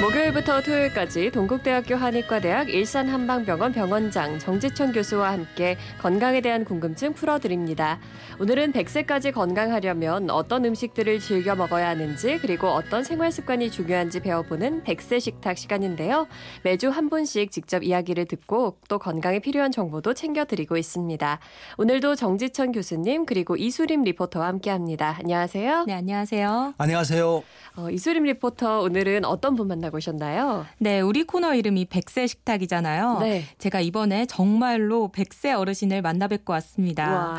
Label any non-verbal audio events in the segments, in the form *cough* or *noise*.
목요일부터 토요일까지 동국대학교 한의과대학 일산한방병원 병원장 정지천 교수와 함께 건강에 대한 궁금증 풀어드립니다. 오늘은 100세까지 건강하려면 어떤 음식들을 즐겨 먹어야 하는지 그리고 어떤 생활 습관이 중요한지 배워보는 100세 식탁 시간인데요. 매주 한 분씩 직접 이야기를 듣고 또 건강에 필요한 정보도 챙겨드리고 있습니다. 오늘도 정지천 교수님 그리고 이수림 리포터와 함께합니다. 안녕하세요. 네, 안녕하세요. 안녕하세요. 어, 이수림 리포터 오늘은 어떤 분 만나 고 오셨나요? 네, 우리 코너 이름이 백세 식탁이잖아요. 네. 제가 이번에 정말로 백세 어르신을 만나 뵙고 왔습니다. 와.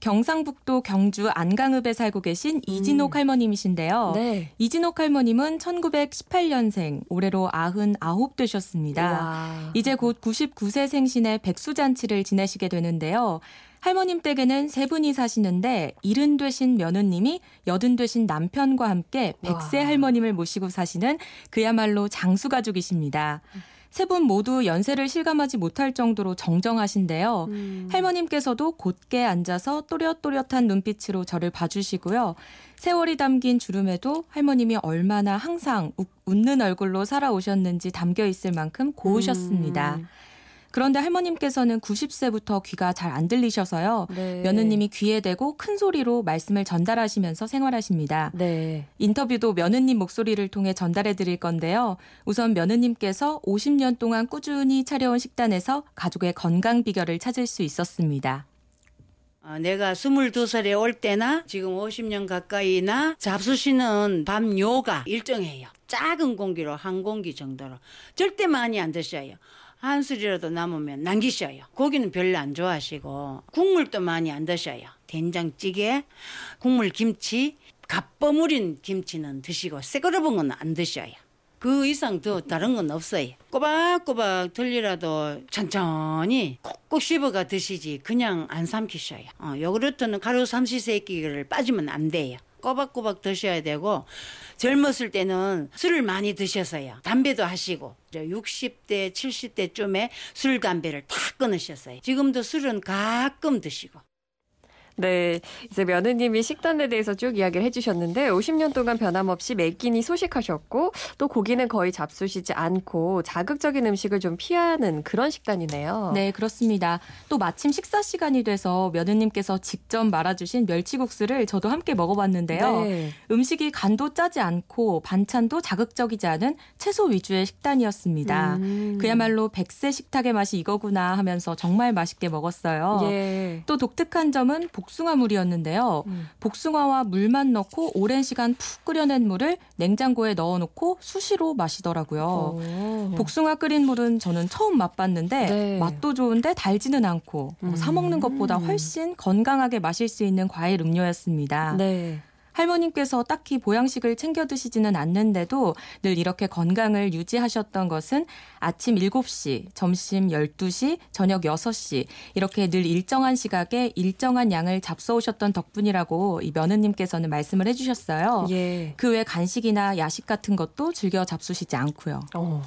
경상북도 경주 안강읍에 살고 계신 음. 이진옥 할머님이신데요. 네. 이진옥 할머님은 1918년생, 올해로 99 되셨습니다. 와. 이제 곧 99세 생신의 백수잔치를 지내시게 되는데요. 할머님 댁에는 세 분이 사시는데 일흔 되신 며느님이 여든 되신 남편과 함께 백세 할머님을 모시고 사시는 그야말로 장수 가족이십니다. 세 분 모두 연세를 실감하지 못할 정도로 정정하신데요. 음. 할머님께서도 곧게 앉아서 또렷또렷한 눈빛으로 저를 봐주시고요. 세월이 담긴 주름에도 할머님이 얼마나 항상 웃는 얼굴로 살아오셨는지 담겨 있을 만큼 고우셨습니다. 음. 그런데 할머님께서는 90세부터 귀가 잘 안 들리셔서요. 네. 며느님이 귀에 대고 큰 소리로 말씀을 전달하시면서 생활하십니다. 네. 인터뷰도 며느님 목소리를 통해 전달해 드릴 건데요. 우선 며느님께서 50년 동안 꾸준히 차려온 식단에서 가족의 건강 비결을 찾을 수 있었습니다. 어, 내가 22살에 올 때나 지금 50년 가까이나 잡수시는 밤 요가 일정해요. 작은 공기로 한 공기 정도로. 절대 많이 안 드셔요. 한 술이라도 남으면 남기셔요. 고기는 별로 안 좋아하시고 국물도 많이 안 드셔요. 된장찌개, 국물 김치, 갓버무린 김치는 드시고 새거러본 건 안 드셔요. 그 이상 더 다른 건 없어요. 꼬박꼬박 들리라도 천천히 콕콕 씹어가 드시지 그냥 안 삼키셔요. 어, 요구르트는 하루 삼시세끼를 빠지면 안 돼요. 꼬박꼬박 드셔야 되고 젊었을 때는 술을 많이 드셔서요. 담배도 하시고 60대, 70대쯤에 술, 담배를 다 끊으셨어요. 지금도 술은 가끔 드시고. 네, 이제 며느님이 식단에 대해서 쭉 이야기를 해주셨는데 50년 동안 변함없이 매 끼니 소식하셨고 또 고기는 거의 잡수시지 않고 자극적인 음식을 좀 피하는 그런 식단이네요. 네, 그렇습니다. 또 마침 식사 시간이 돼서 며느님께서 직접 말아주신 멸치국수를 저도 함께 먹어봤는데요. 네. 음식이 간도 짜지 않고 반찬도 자극적이지 않은 채소 위주의 식단이었습니다. 음. 그야말로 백세 식탁의 맛이 이거구나 하면서 정말 맛있게 먹었어요. 예. 또 독특한 점은 복 숭아물이었는데요. 음. 복숭아와 물만 넣고 오랜 시간 푹 끓여낸 물을 냉장고에 넣어놓고 수시로 마시더라고요. 오. 복숭아 끓인 물은 저는 처음 맛봤는데 네. 맛도 좋은데 달지는 않고 뭐 음. 사 먹는 것보다 훨씬 건강하게 마실 수 있는 과일 음료였습니다. 네. 할머님께서 딱히 보양식을 챙겨 드시지는 않는데도 늘 이렇게 건강을 유지하셨던 것은 아침 7시, 점심 12시, 저녁 6시 이렇게 늘 일정한 시각에 일정한 양을 잡숴오셨던 덕분이라고 이 며느님께서는 말씀을 해주셨어요. 예. 그외 간식이나 야식 같은 것도 즐겨 잡수시지 않고요. 어,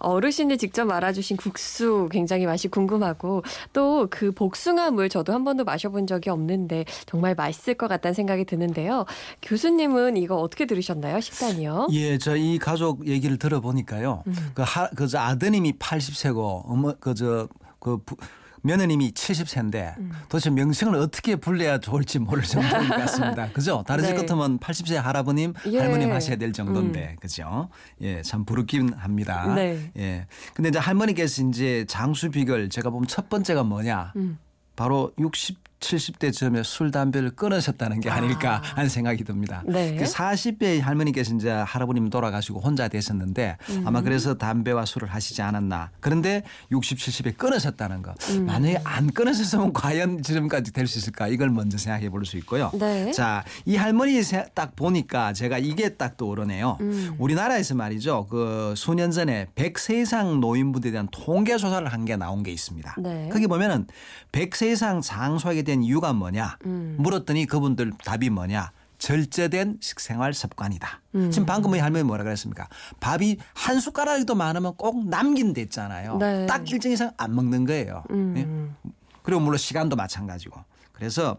어르신이 직접 말아주신 국수 굉장히 맛이 궁금하고 또 그 복숭아 물 저도 한 번도 마셔본 적이 없는데 정말 맛있을 것 같다는 생각이 드는데요. 교수님은 이거 어떻게 들으셨나요? 식단이요? 예, 저 이 가족 얘기를 들어보니까요. 음. 그, 하, 그 아드님이 80세고 어머 그 저 그, 그 며느님이 70세인데 음. 도대체 명칭을 어떻게 불러야 좋을지 모를 정도인 것 같습니다. *laughs* 그죠? 다른 네. 것 같으면 80세 할아버님, 예. 할머님 하셔야 될 정도인데, 음. 그죠? 예, 참 부럽긴 합니다. 네. 예. 근데 이제 할머니께서 이제 장수 비결 제가 보면 첫 번째가 뭐냐? 음. 바로 60 70대 즈음에 술 담배를 끊으셨다는 게 아닐까 아. 하는 생각이 듭니다. 네. 그 40대 할머니께서 이제 할아버님 돌아가시고 혼자 되셨는데 음. 아마 그래서 담배와 술을 하시지 않았나. 그런데 60, 70에 끊으셨다는 거. 음. 만약에 안 끊으셨으면 과연 지금까지 될 수 있을까? 이걸 먼저 생각해 볼 수 있고요. 네. 자, 이 할머니 딱 보니까 제가 이게 딱 떠오르네요. 음. 우리나라에서 말이죠. 그 수년 전에 100세 이상 노인분들에 대한 통계 조사를 한 게 나온 게 있습니다. 네. 거기 보면은 100세 이상 장수하게 된 이유가 뭐냐 음. 물었더니 그분들 답이 뭐냐 절제된 식생활 습관이다. 음. 지금 방금 우리 할머니 뭐라 그랬습니까? 밥이 한 숟가락이도 많으면 꼭 남긴데 있잖아요. 네. 딱 일정 이상 안 먹는 거예요. 음. 예? 그리고 물론 시간도 마찬가지고. 그래서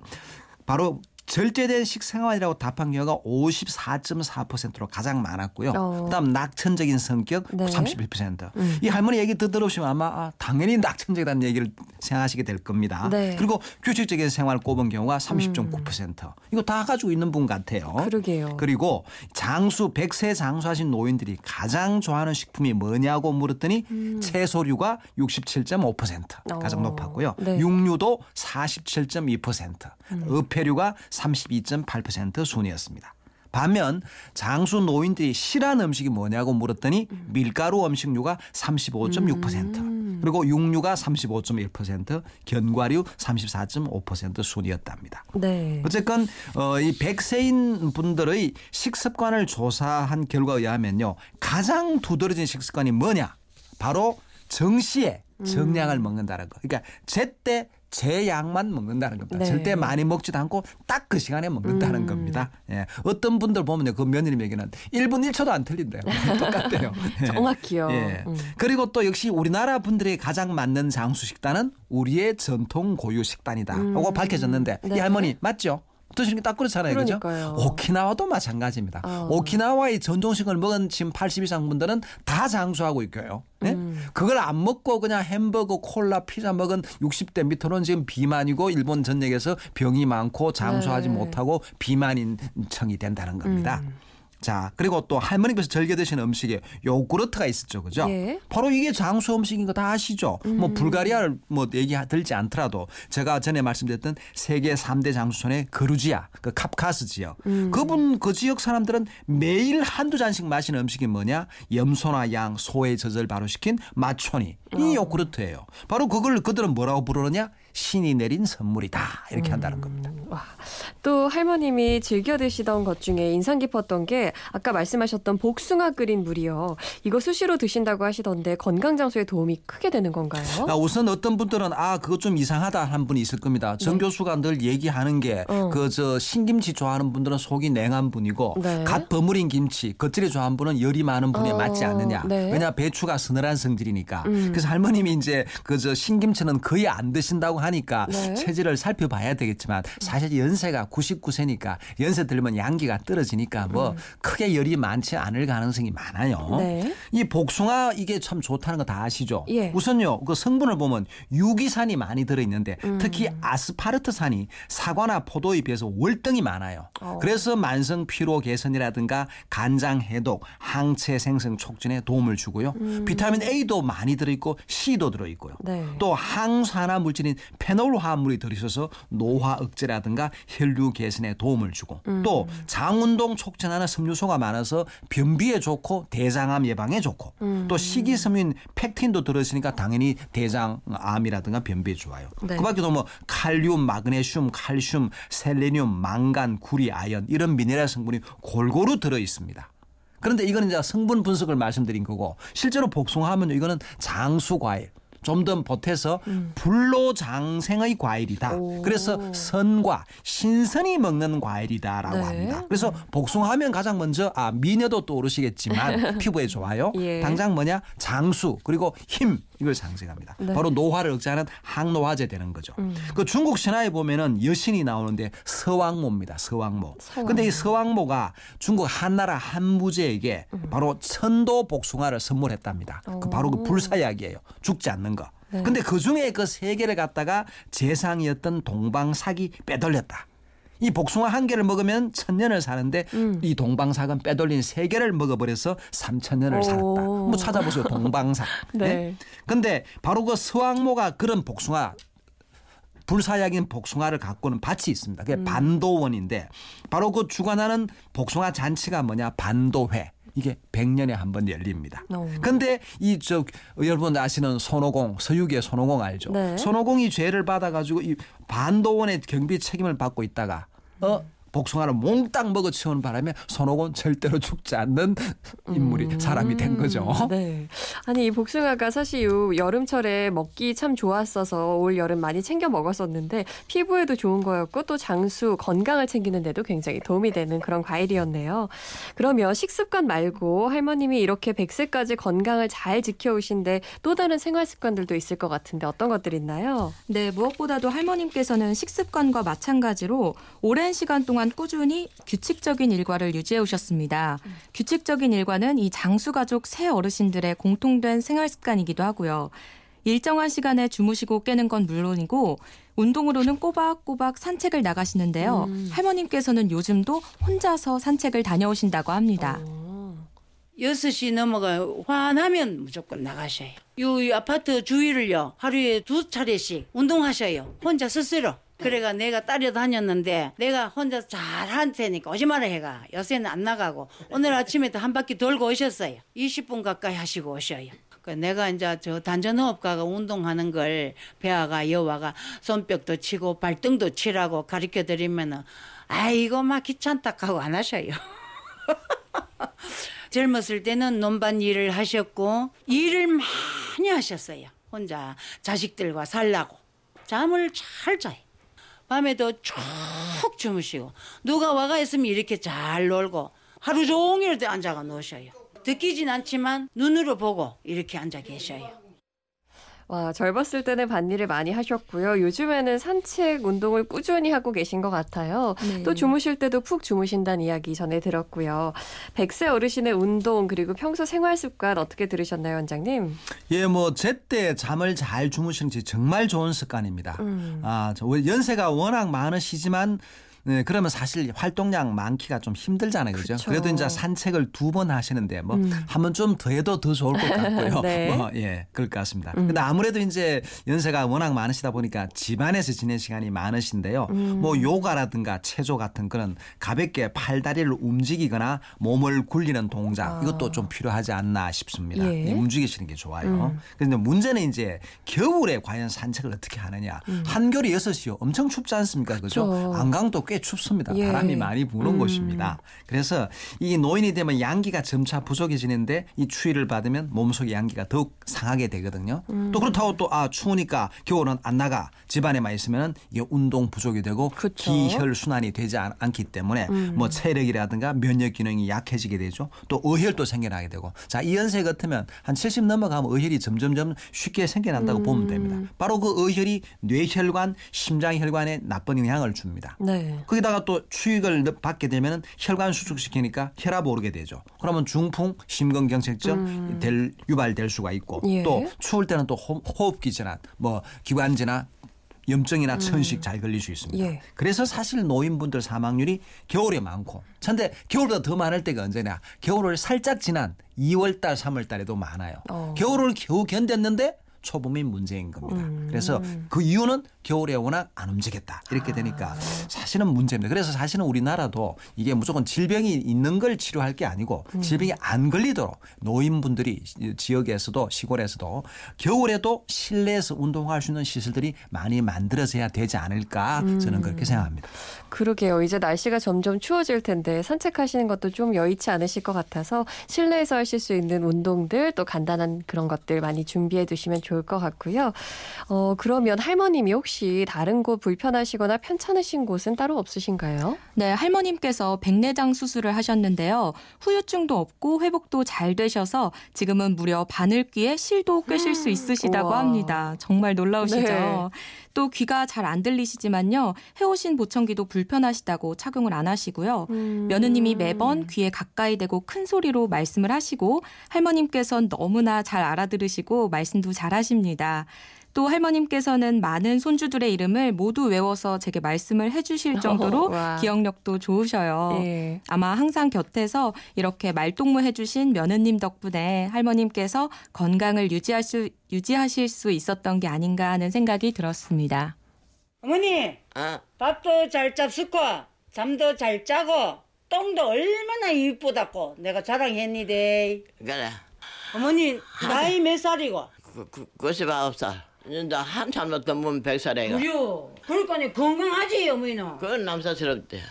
바로 절제된 식생활이라고 답한 경우가 54.4%로 가장 많았고요. 어. 그다음 낙천적인 성격 네. 31%. 음. 이 할머니 얘기 들어보시면 아마 아, 당연히 낙천적이라는 얘기를 생각하시게 될 겁니다. 네. 그리고 규칙적인 생활 꼽은 경우가 30.9%. 음. 이거 다 가지고 있는 분 같아요. 그러게요. 그리고 장수 100세 장수하신 노인들이 가장 좋아하는 식품이 뭐냐고 물었더니 음. 채소류가 67.5% 가장 어. 높았고요. 네. 육류도 47.2%, 음. 어패류가 32.8% 순이었습니다. 반면 장수 노인들이 싫어하는 음식이 뭐냐고 물었더니 밀가루 음식류가 35.6% 음. 그리고 육류가 35.1% 견과류 34.5% 순이었답니다. 네. 어쨌건 어, 이 100세인 분들의 식습관을 조사한 결과에 의하면요. 가장 두드러진 식습관이 뭐냐? 바로 정시에 정량을 음. 먹는다는 거. 그러니까 제때 제 양만 먹는다는 겁니다. 네. 절대 많이 먹지도 않고 딱 그 시간에 먹는다는 음. 겁니다. 예. 어떤 분들 보면요. 그 며느님 에게는 1분 1초도 안 틀린대요. *laughs* 똑같대요. 예. 정확히요. 예. 음. 그리고 또 역시 우리나라 분들이 가장 맞는 장수 식단은 우리의 전통 고유 식단이다. 음. 밝혀졌는데 네. 이 할머니 맞죠? 드시는 게 딱 그렇잖아요. 그죠? 오키나와도 마찬가지입니다. 어. 오키나와의 전통식을 먹은 지금 80 이상 분들은 다 장수하고 있고요. 네? 음. 그걸 안 먹고 그냥 햄버거, 콜라, 피자 먹은 60대 밑으로는 지금 비만이고 일본 전역에서 병이 많고 장수하지 네. 못하고 비만인청이 된다는 겁니다. 음. 자, 그리고 또 할머니께서 즐겨 드시는 음식에 요구르트가 있었죠. 그죠? 예. 바로 이게 장수 음식인 거 다 아시죠? 뭐 음. 뭐 불가리아를 뭐 얘기 들지 않더라도 제가 전에 말씀드렸던 세계 3대 장수촌의 그루지아, 그 캅카스 지역. 음. 그분 그 지역 사람들은 매일 한두 잔씩 마시는 음식이 뭐냐? 염소나 양, 소의 젖을 바로 시킨 마초니. 이 어. 요구르트예요. 바로 그걸 그들은 뭐라고 부르느냐? 신이 내린 선물이다 이렇게 한다는 음. 겁니다. 와. 또 할머님이 즐겨 드시던 것 중에 인상 깊었던 게 아까 말씀하셨던 복숭아 끓인 물이요. 이거 수시로 드신다고 하시던데 건강 장수에 도움이 크게 되는 건가요? 아, 우선 어떤 분들은 아 그거 좀 이상하다 한 분이 있을 겁니다. 정 네. 교수가 늘 얘기하는 게 그저 어. 신김치 좋아하는 분들은 속이 냉한 분이고 네. 갓 버무린 김치 겉절이 좋아하는 분은 열이 많은 분에 어. 맞지 않느냐. 네. 왜냐 배추가 서늘한 성질이니까. 음. 그래서 할머님이 이제 그저 신김치는 거의 안 드신다고 하니까 네. 체질을 살펴봐야 되겠지만 사실 연세가 99세니까 연세 들면 양기가 떨어지니까 뭐 음. 크게 열이 많지 않을 가능성이 많아요. 네. 이 복숭아 이게 참 좋다는 거 다 아시죠? 예. 우선요 그 성분을 보면 유기산이 많이 들어있는데 음. 특히 아스파르트산이 사과나 포도에 비해서 월등히 많아요. 어. 그래서 만성 피로 개선이라든가 간장 해독, 항체 생성 촉진에 도움을 주고요. 음. 비타민 A도 많이 들어있고 C도 들어있고요. 네. 또 항산화 물질인 페놀 화합물이 들어있어서 노화 억제라든가 혈류 개선에 도움을 주고 음. 또 장운동 촉진하는 섬유소가 많아서 변비에 좋고 대장암 예방에 좋고 음. 또 식이섬유인 팩틴도 들어있으니까 당연히 대장암이라든가 변비에 좋아요. 네. 그밖에도 뭐 칼륨, 마그네슘, 칼슘, 셀레늄, 망간, 구리, 아연 이런 미네랄 성분이 골고루 들어 있습니다. 그런데 이거는 이제 성분 분석을 말씀드린 거고 실제로 복숭아하면 이거는 장수 과일 좀 더 보태서 음. 불로장생의 과일이다. 오. 그래서 선과 신선이 먹는 과일이다라고 네. 합니다. 그래서 복숭아하면 가장 먼저 아 미녀도 떠오르시겠지만 *laughs* 피부에 좋아요. 예. 당장 뭐냐 장수 그리고 힘 이걸 상징합니다. 네. 바로 노화를 억제하는 항노화제 되는 거죠. 음. 그 중국 신화에 보면은 여신이 나오는데 서왕모입니다. 서왕모. 서왕모. 근데 이 서왕모가 중국 한나라 한무제에게 음. 바로 천도 복숭아를 선물했답니다. 그 바로 그 불사약이에요. 죽지 않는 거. 네. 근데 그 중에 그 세 개를 갖다가 재상이었던 동방삭이 빼돌렸다. 이 복숭아 한 개를 먹으면 천 년을 사는데 음. 이 동방삭은 빼돌린 세 개를 먹어버려서 삼천 년을 살았다. 뭐 찾아보세요. 동방삭. *laughs* 네. 네. 근데 바로 그 서왕모가 그런 복숭아 불사약인 복숭아를 갖고는 밭이 있습니다. 그게 음. 반도원인데 바로 그 주관하는 복숭아 잔치가 뭐냐 반도회. 이게 100년에 한 번 열립니다. 그런데 이 저 여러분 아시는 손오공 서유기의 손오공 알죠? 네. 손오공이 죄를 받아 가지고 이 반도원의 경비 책임을 받고 있다가 어 복숭아를 몽땅 먹어치우는 바람에 손오공 절대로 죽지 않는 인물이 음. 사람이 된 거죠. 네. 아니 이 복숭아가 사실 요 여름철에 먹기 참 좋았어서 올 여름 많이 챙겨 먹었었는데 피부에도 좋은 거였고 또 장수 건강을 챙기는 데도 굉장히 도움이 되는 그런 과일이었네요. 그러면 식습관 말고 할머님이 이렇게 100세까지 건강을 잘 지켜오신데 또 다른 생활 습관들도 있을 것 같은데 어떤 것들이 있나요? 네, 무엇보다도 할머님께서는 식습관과 마찬가지로 오랜 시간 동안 동안 꾸준히 규칙적인 일과를 유지해 오셨습니다. 음. 규칙적인 일과는 이 장수 가족 새 어르신들의 공통된 생활 습관이기도 하고요. 일정한 시간에 주무시고 깨는 건 물론이고 운동으로는 꼬박꼬박 산책을 나가시는데요. 음. 할머님께서는 요즘도 혼자서 산책을 다녀오신다고 합니다. 어. 6시 넘어가 화나면 무조건 나가셔요. 이 아파트 주위를요. 하루에 두 차례씩 운동하셔요. 혼자 스스로. 그래가 내가 따려다녔는데 내가 혼자 잘한 테니까 오지 마라 해가 요새는 안 나가고 오늘 아침에도 한 바퀴 돌고 오셨어요. 20분 가까이 하시고 오셔요. 그 내가 이제 저 단전호흡가가 운동하는 걸 배아가 여와가 손뼉도 치고 발등도 치라고 가르쳐 드리면은 아이고 막 귀찮다 하고 안 하셔요. *laughs* 젊었을 때는 논밭 일을 하셨고 일을 많이 하셨어요. 혼자 자식들과 살라고 잠을 잘 자요. 밤에도 쭉 주무시고 누가 와가 있으면 이렇게 잘 놀고 하루 종일 앉아가 노셔요. 듣기진 않지만 눈으로 보고 이렇게 앉아 계셔요. 와, 젊었을 때는 밭일을 많이 하셨고요. 요즘에는 산책 운동을 꾸준히 하고 계신 것 같아요. 네. 또 주무실 때도 푹 주무신다는 이야기 전에 들었고요. 100세 어르신의 운동 그리고 평소 생활 습관 어떻게 들으셨나요, 원장님? 예, 뭐 제때 잠을 잘 주무시는 게 정말 좋은 습관입니다. 음. 아, 연세가 워낙 많으시지만 네, 그러면 사실 활동량 많기가 좀 힘들잖아요. 그죠? 그쵸. 그래도 이제 산책을 두 번 하시는데 뭐 음. 한번 좀 더 해도 더 좋을 것 같고요. *laughs* 네. 뭐, 예, 그럴 것 같습니다. 음. 근데 아무래도 이제 연세가 워낙 많으시다 보니까 집안에서 지낸 시간이 많으신데요. 음. 뭐 요가라든가 체조 같은 그런 가볍게 팔다리를 움직이거나 몸을 굴리는 동작 아. 이것도 좀 필요하지 않나 싶습니다. 예. 예, 움직이시는 게 좋아요. 음. 그런데 문제는 이제 겨울에 과연 산책을 어떻게 하느냐. 음. 한겨울이 6시요. 엄청 춥지 않습니까? 그죠? 안강도 꽤 춥습니다. 예. 바람이 많이 부는 음. 곳입니다. 그래서 이 노인이 되면 양기가 점차 부족해지는데 이 추위를 받으면 몸속의 양기가 더욱 상하게 되거든요. 음. 또 그렇다고 또 아 추우니까 겨울은 안 나가 집안에만 있으면 이게 운동 부족이 되고 그쵸. 기혈 순환이 되지 않, 기 때문에 음. 뭐 체력이라든가 면역 기능이 약해지게 되죠. 또 의혈도 생겨나게 되고 자 이 연세 같으면 한 70 넘어가면 의혈이 점점점 쉽게 생겨난다고 보면 됩니다. 음. 바로 그 의혈이 뇌혈관, 심장혈관에 나쁜 영향을 줍니다. 네. 거기다가 또 추익을 받게 되면 혈관 수축시키니까 혈압 오르게 되죠. 그러면 중풍, 심근경색증 음. 될, 유발될 수가 있고 예. 또 추울 때는 또 호흡기 질환, 뭐 기관지나 염증이나 음. 천식 잘 걸릴 수 있습니다. 예. 그래서 사실 노인분들 사망률이 겨울에 많고. 근데 겨울보다 더 많을 때가 언제냐? 겨울을 살짝 지난 2월 달, 3월 달에도 많아요. 어. 겨울을 겨우 견뎠는데 초봄이 문제인 겁니다. 음. 그래서 그 이유는 겨울에 워낙 안 움직였다. 이렇게 되니까 아. 사실은 문제입니다. 그래서 사실은 우리나라도 이게 무조건 질병이 있는 걸 치료할 게 아니고 음. 질병이 안 걸리도록 노인분들이 지역에서도 시골에서도 겨울에도 실내에서 운동할 수 있는 시설들이 많이 만들어져야 되지 않을까 저는 그렇게 음. 생각합니다. 그러게요. 이제 날씨가 점점 추워질 텐데 산책하시는 것도 좀 여의치 않으실 것 같아서 실내에서 하실 수 있는 운동들 또 간단한 그런 것들 많이 준비해 두시면 좋을 것 같고요. 어, 그러면 할머님이 혹시 다른 곳 불편하시거나 편찮으신 곳은 따로 없으신가요? 네, 할머님께서 백내장 수술을 하셨는데요. 후유증도 없고 회복도 잘 되셔서 지금은 무려 바늘귀에 실도 꿰실 수 있으시다고 합니다. 정말 놀라우시죠? 네. 또 귀가 잘 안 들리시지만요. 해오신 보청기도 불편하시다고 착용을 안 하시고요. 음. 며느님이 매번 귀에 가까이 대고 큰 소리로 말씀을 하시고 할머님께서는 너무나 잘 알아들으시고 말씀도 잘 하십니다. 또 할머님께서는 많은 손주들의 이름을 모두 외워서 제게 말씀을 해주실 정도로 어, 기억력도 좋으셔요. 예. 아마 항상 곁에서 이렇게 말동무 해주신 며느님 덕분에 할머님께서 건강을 유지할 수 유지하실 수 있었던 게 아닌가 하는 생각이 들었습니다. 어머니, 어? 밥도 잘 잡수고 잠도 잘 자고 똥도 얼마나 이쁘다고 내가 자랑했니데. 그래. 어머니 나이 몇 살이고? 그, 그, 99살. 이제 한참 넘으면 백살이가. 그래요. 그러니까 건강하지 어머니는. 그건 남사스럽대.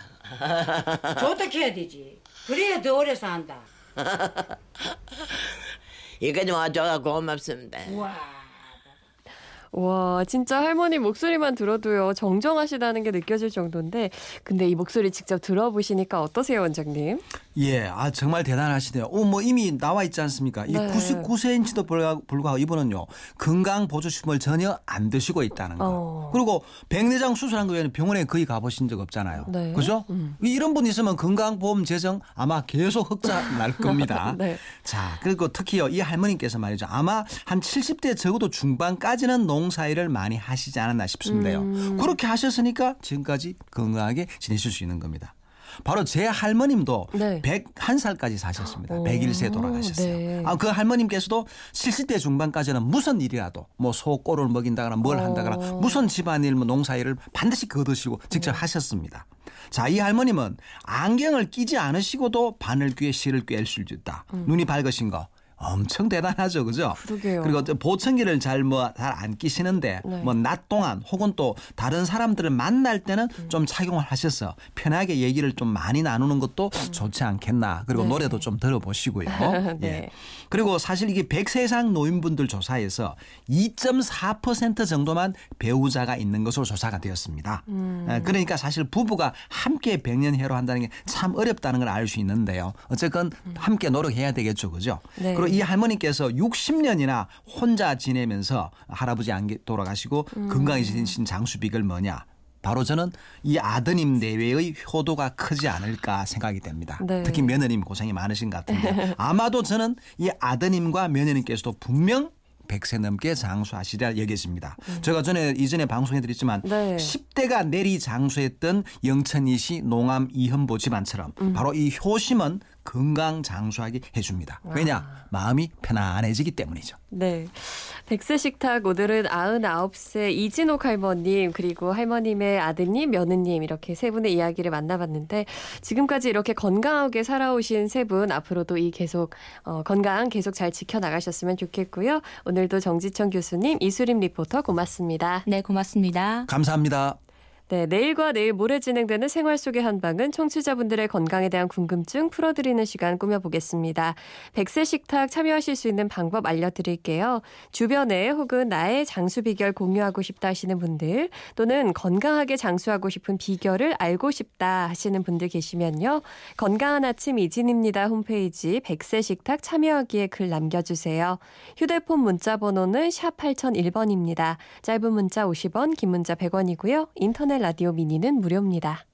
어떻게 해야 되지? 그래야 더 오래 산다. *laughs* 이까지 와줘가 고맙습니다. 와. 와, 진짜 할머니 목소리만 들어도요, 정정하시다는 게 느껴질 정도인데, 근데 이 목소리 직접 들어보시니까 어떠세요, 원장님? 예, 아 정말 대단하시네요. 어, 뭐 이미 나와 있지 않습니까? 이 네. 99세인지도 불구하고, 불구하고 이분은요 건강 보조식품을 전혀 안 드시고 있다는 거. 어. 그리고 백내장 수술한 거 외에는 병원에 거의 가보신 적 없잖아요. 네. 그죠? 음. 이런 분 있으면 건강보험 재정 아마 계속 흑자 날 *laughs* 겁니다. 네. 자, 그리고 특히요 이 할머니께서 말이죠. 아마 한 70대 적어도 중반까지는 농사일을 많이 하시지 않았나 싶습니다요. 음. 그렇게 하셨으니까 지금까지 건강하게 지내실 수 있는 겁니다. 바로 제 할머님도 네. 101살까지 사셨습니다. 오, 101세 돌아가셨어요. 네. 아, 그 할머님께서도 70대 중반까지는 무슨 일이라도 뭐 소꼬를 먹인다거나 뭘 오. 한다거나 무슨 집안일 뭐 농사일을 반드시 거두시고 직접 네. 하셨습니다. 자, 이 할머님은 안경을 끼지 않으시고도 바늘 귀에 실을 꿰일 수 있다. 음. 눈이 밝으신 거. 엄청 대단하죠, 그죠? 그러게요. 그리고 보청기를 잘 뭐 잘 안 끼시는데 네. 뭐낮 동안 혹은 또 다른 사람들을 만날 때는 음. 좀 착용을 하셔서 편하게 얘기를 좀 많이 나누는 것도 음. 좋지 않겠나. 그리고 네. 노래도 좀 들어보시고요. *laughs* 네. 예. 그리고 사실 이게 100세 이상 노인분들 조사에서 2.4% 정도만 배우자가 있는 것으로 조사가 되었습니다. 음. 예, 그러니까 사실 부부가 함께 100년 해로 한다는 게 참 어렵다는 걸 알 수 있는데요. 어쨌건 음. 함께 노력해야 되겠죠, 그죠? 네. 그리고 이 할머니께서 60년이나 혼자 지내면서 할아버지 안 돌아가시고 음. 건강해지신 장수 비결 뭐냐? 바로 저는 이 아드님 내외의 효도가 크지 않을까 생각이 됩니다. 네. 특히 며느님 고생이 많으신 것 같은데 *laughs* 아마도 저는 이 아드님과 며느님께서도 분명 100세 넘게 장수하시리라 얘기했습니다. 음. 제가 전에 이전에 방송해 드렸지만 네. 10대가 내리 장수했던 영천이시 농암 이현보 집안처럼 음. 바로 이 효심은 건강 장수하게 해줍니다. 왜냐? 아. 마음이 편안해지기 때문이죠. 네. 백세 식탁 오늘은 99세 이진옥 할머님 그리고 할머님의 아드님, 며느님 이렇게 세 분의 이야기를 만나봤는데 지금까지 이렇게 건강하게 살아오신 세 분 앞으로도 이 계속 어, 건강 계속 잘 지켜나가셨으면 좋겠고요. 오늘도 정지청 교수님, 이수림 리포터 고맙습니다. 네, 고맙습니다. 감사합니다. 네, 내일과 내일 모레 진행되는 생활 속의 한방은 청취자분들의 건강에 대한 궁금증 풀어드리는 시간 꾸며보겠습니다. 백세 식탁 참여하실 수 있는 방법 알려드릴게요. 주변에 혹은 나의 장수 비결 공유하고 싶다 하시는 분들 또는 건강하게 장수하고 싶은 비결을 알고 싶다 하시는 분들 계시면요. 건강한 아침 이진입니다 홈페이지 백세 식탁 참여하기에 글 남겨주세요. 휴대폰 문자 번호는 샵 8001번입니다. 짧은 문자 50원, 긴 문자 100원이고요. 인터넷 라디오 미니는 무료입니다.